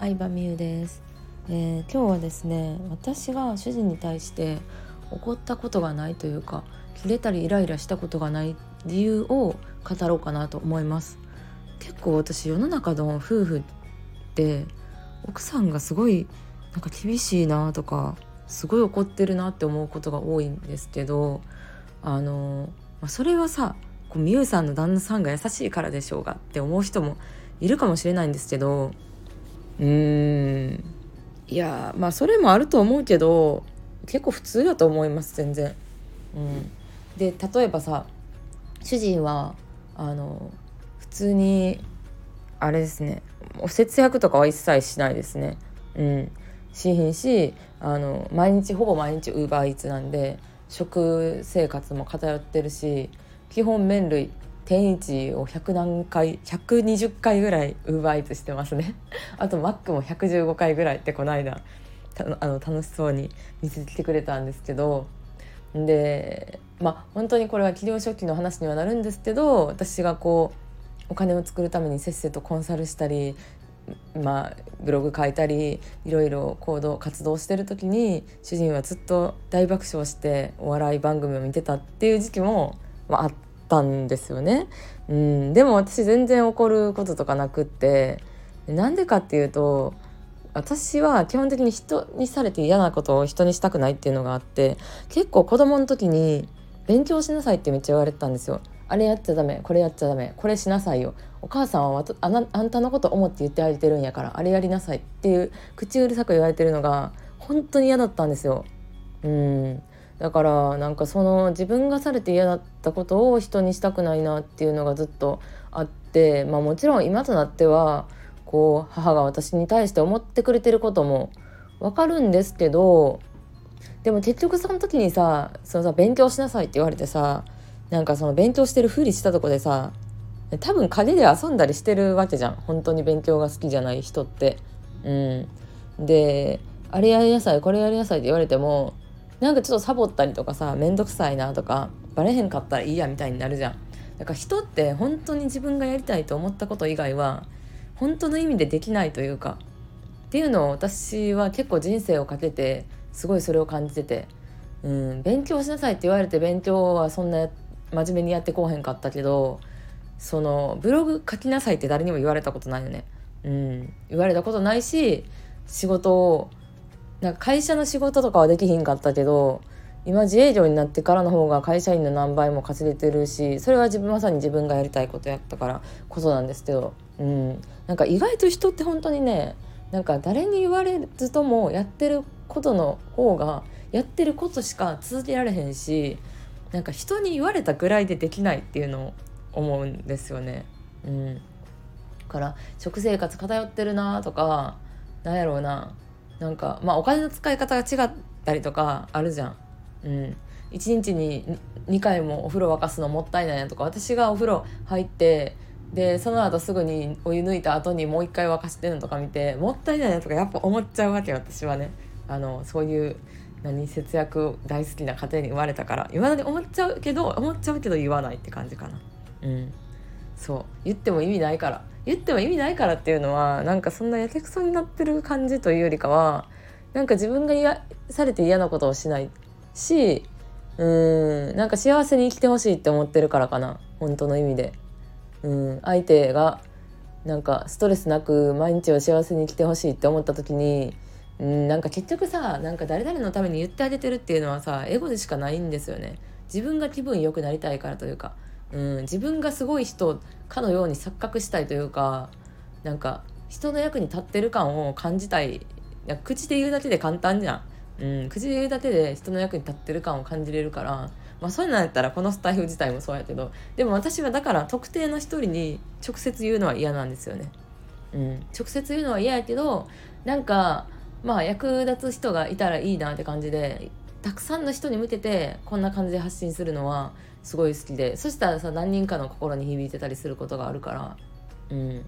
相葉美優です、えー、今日はですね私が主人に対して怒ったことがないというか切れたりイライラしたことがない理由を語ろうかなと思います。結構私世の中の夫婦って奥さんがすごいなんか厳しいなとかすごい怒ってるなって思うことが多いんですけどあの、ま、それはさこう美優さんの旦那さんが優しいからでしょうがって思う人もいるかもしれないんですけどうーんいやまあそれもあると思うけど結構普通だと思います全然。うん、で例えばさ主人はあの普通にあれですねお節約とかは一切しないですね。うん、しひんしあの毎日ほぼ毎日ウーバーイーツなんで食生活も偏ってるし基本麺類天一を100何回120回ぐらいウーバーイーツしてますね。あとマックも115回ぐらいってこの間あの楽しそうに見せてくれたんですけど。でまあ本当にこれは企業初期の話にはなるんですけど私がこうお金を作るためにせっせとコンサルしたりまあ、ブログ書いたりいろいろ行動活動してる時に主人はずっと大爆笑してお笑い番組を見てたっていう時期も、まあ、あったんですよね。うん、でも私全然怒ることとかなくってなんでかっていうと私は基本的に人にされて嫌なことを人にしたくないっていうのがあって結構子供の時に勉強しなさいってめっちゃ言われてたんですよ。あれやっちゃダメこれやっちゃダメこれしなさいよお母さんはあなあんたのこと思って言ってあげてるんやからあれやりなさいっていう口うるさく言われてるのが本当に嫌だったんですよ。うんだからなんかその自分がされて嫌だったことを人にしたくないなっていうのがずっとあってまあもちろん今となってはこう母が私に対して思ってくれてることもわかるんですけどでも結局その時にさそのさ勉強しなさいって言われてさなんかその勉強してるふりしたとこでさ多分陰で遊んだりしてるわけじゃん本当に勉強が好きじゃない人って。うん、であれやりなさいこれやりなさいって言われてもなんかちょっとサボったりとかさ面倒くさいなとかバレへんかったらいいやみたいになるじゃん。だから人って本当に自分がやりたいと思ったこと以外は本当の意味でできないというかっていうのを私は結構人生をかけてすごいそれを感じてて、うん、勉強しなさいって言われて勉強はそんな真面目にやってこうへんかったけどそのブログ書きなさいって誰にも言われたことないよね。うん、言われたことないし仕事をなんか会社の仕事とかはできひんかったけど今自営業になってからの方が会社員の何倍も稼げてるしそれは自分まさに自分がやりたいことやったからこそなんですけど、うん、なんか意外と人って本当にねなんか誰に言われずともやってることの方がやってることしか続けられへんしなんか人に言われたぐらいでできないっていうのを思うんですよね。うん、だから食生活偏ってるなとかなんやろうな。なんかまあお金の使い方が違ったりとかあるじゃん。うん、1日に2回もお風呂沸かすのもったいないなとか私がお風呂入ってでその後すぐにお湯抜いた後にもう一回沸かしてるのとか見てもったいないなとかやっぱ思っちゃうわけ私はね。あのそういう何節約大好きな家庭に生まれたから。いまだに思っちゃうけど思っちゃうけど言わないって感じかな。うん。そう。言っても意味ないから。言っても意味ないからっていうのはなんかそんなやけくそになってる感じというよりかはなんか自分が嫌されて嫌なことをしないしうんなんか幸せに生きてほしいって思ってるからかな。本当の意味で。うん相手がなんかストレスなく毎日を幸せに生きてほしいって思った時にうん、なんか結局さなんか誰々のために言ってあげてるっていうのはさエゴでしかないんですよね。自分が気分良くなりたいからというか、うん、自分がすごい人かのように錯覚したいというかなんか人の役に立ってる感を感じたいいや口で言うだけで簡単じゃん、うん、口で言うだけで人の役に立ってる感を感じれるからまあそういうのやったらこのスタイフ自体もそうやけどでも私はだから特定の一人に直接言うのは嫌なんですよね。うん、直接言うのは嫌やけどなんかまあ役立つ人がいたらいいなって感じでたくさんの人に向けてこんな感じで発信するのはすごい好きでそしたらさ何人かの心に響いてたりすることがあるからうん。っ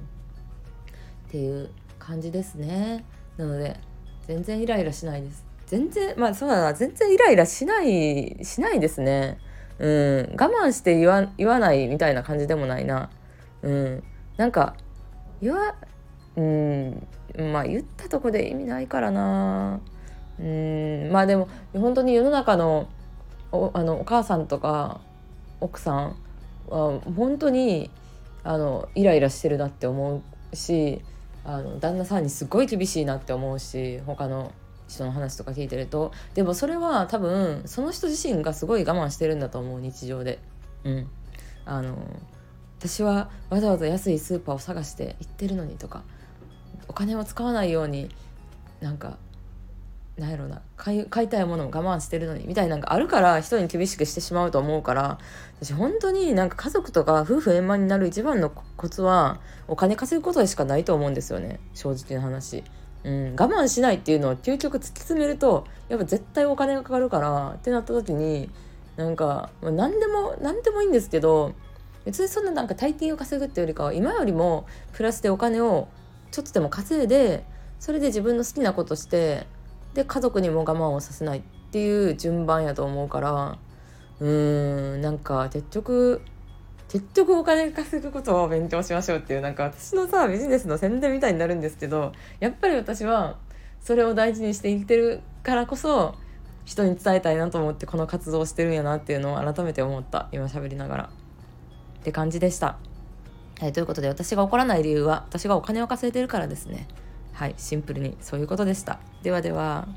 ていう感じですね。なので全然イライラしないです。全然まあそうだな。全然イライラしないしないですね。うん。我慢して言わ言わないみたいな感じでもないな。うん。なんか言わうん。まあ言ったとこで意味ないからな。うんまあでも本当に世の中のおあのお母さんとか奥さんは本当にあのイライラしてるなって思うしあの旦那さんにすごい厳しいなって思うし他の人の話とか聞いてるとでもそれは多分その人自身がすごい我慢してるんだと思う日常で。うん、あの私はわざわざ安いスーパーを探して行ってるのにとかお金を使わないようになんかなんやろな買い買いたいものを我慢してるのにみたいなのがあるから人に厳しくしてしまうと思うから私本当になんか家族とか夫婦円満になる一番のコツはお金稼ぐことしかないと思うんですよね正直な話。うん、我慢しないっていうのを究極突き詰めるとやっぱ絶対お金がかかるからってなった時になんか何でも何でもいいんですけど別にそんななんか大金を稼ぐっていうよりかは今よりもプラスでお金をちょっとでも稼いでそれで自分の好きなことしてで家族にも我慢をさせないっていう順番やと思うからうーんなんか結局結局お金稼ぐことを勉強しましょうっていうなんか私のさビジネスの宣伝みたいになるんですけどやっぱり私はそれを大事にして生きてるからこそ人に伝えたいなと思ってこの活動をしてるんやなっていうのを改めて思った今喋りながらって感じでした。はい、ということで私が怒らない理由は私がお金を稼いでるからですね。はいシンプルにそういうことでした。ではでは。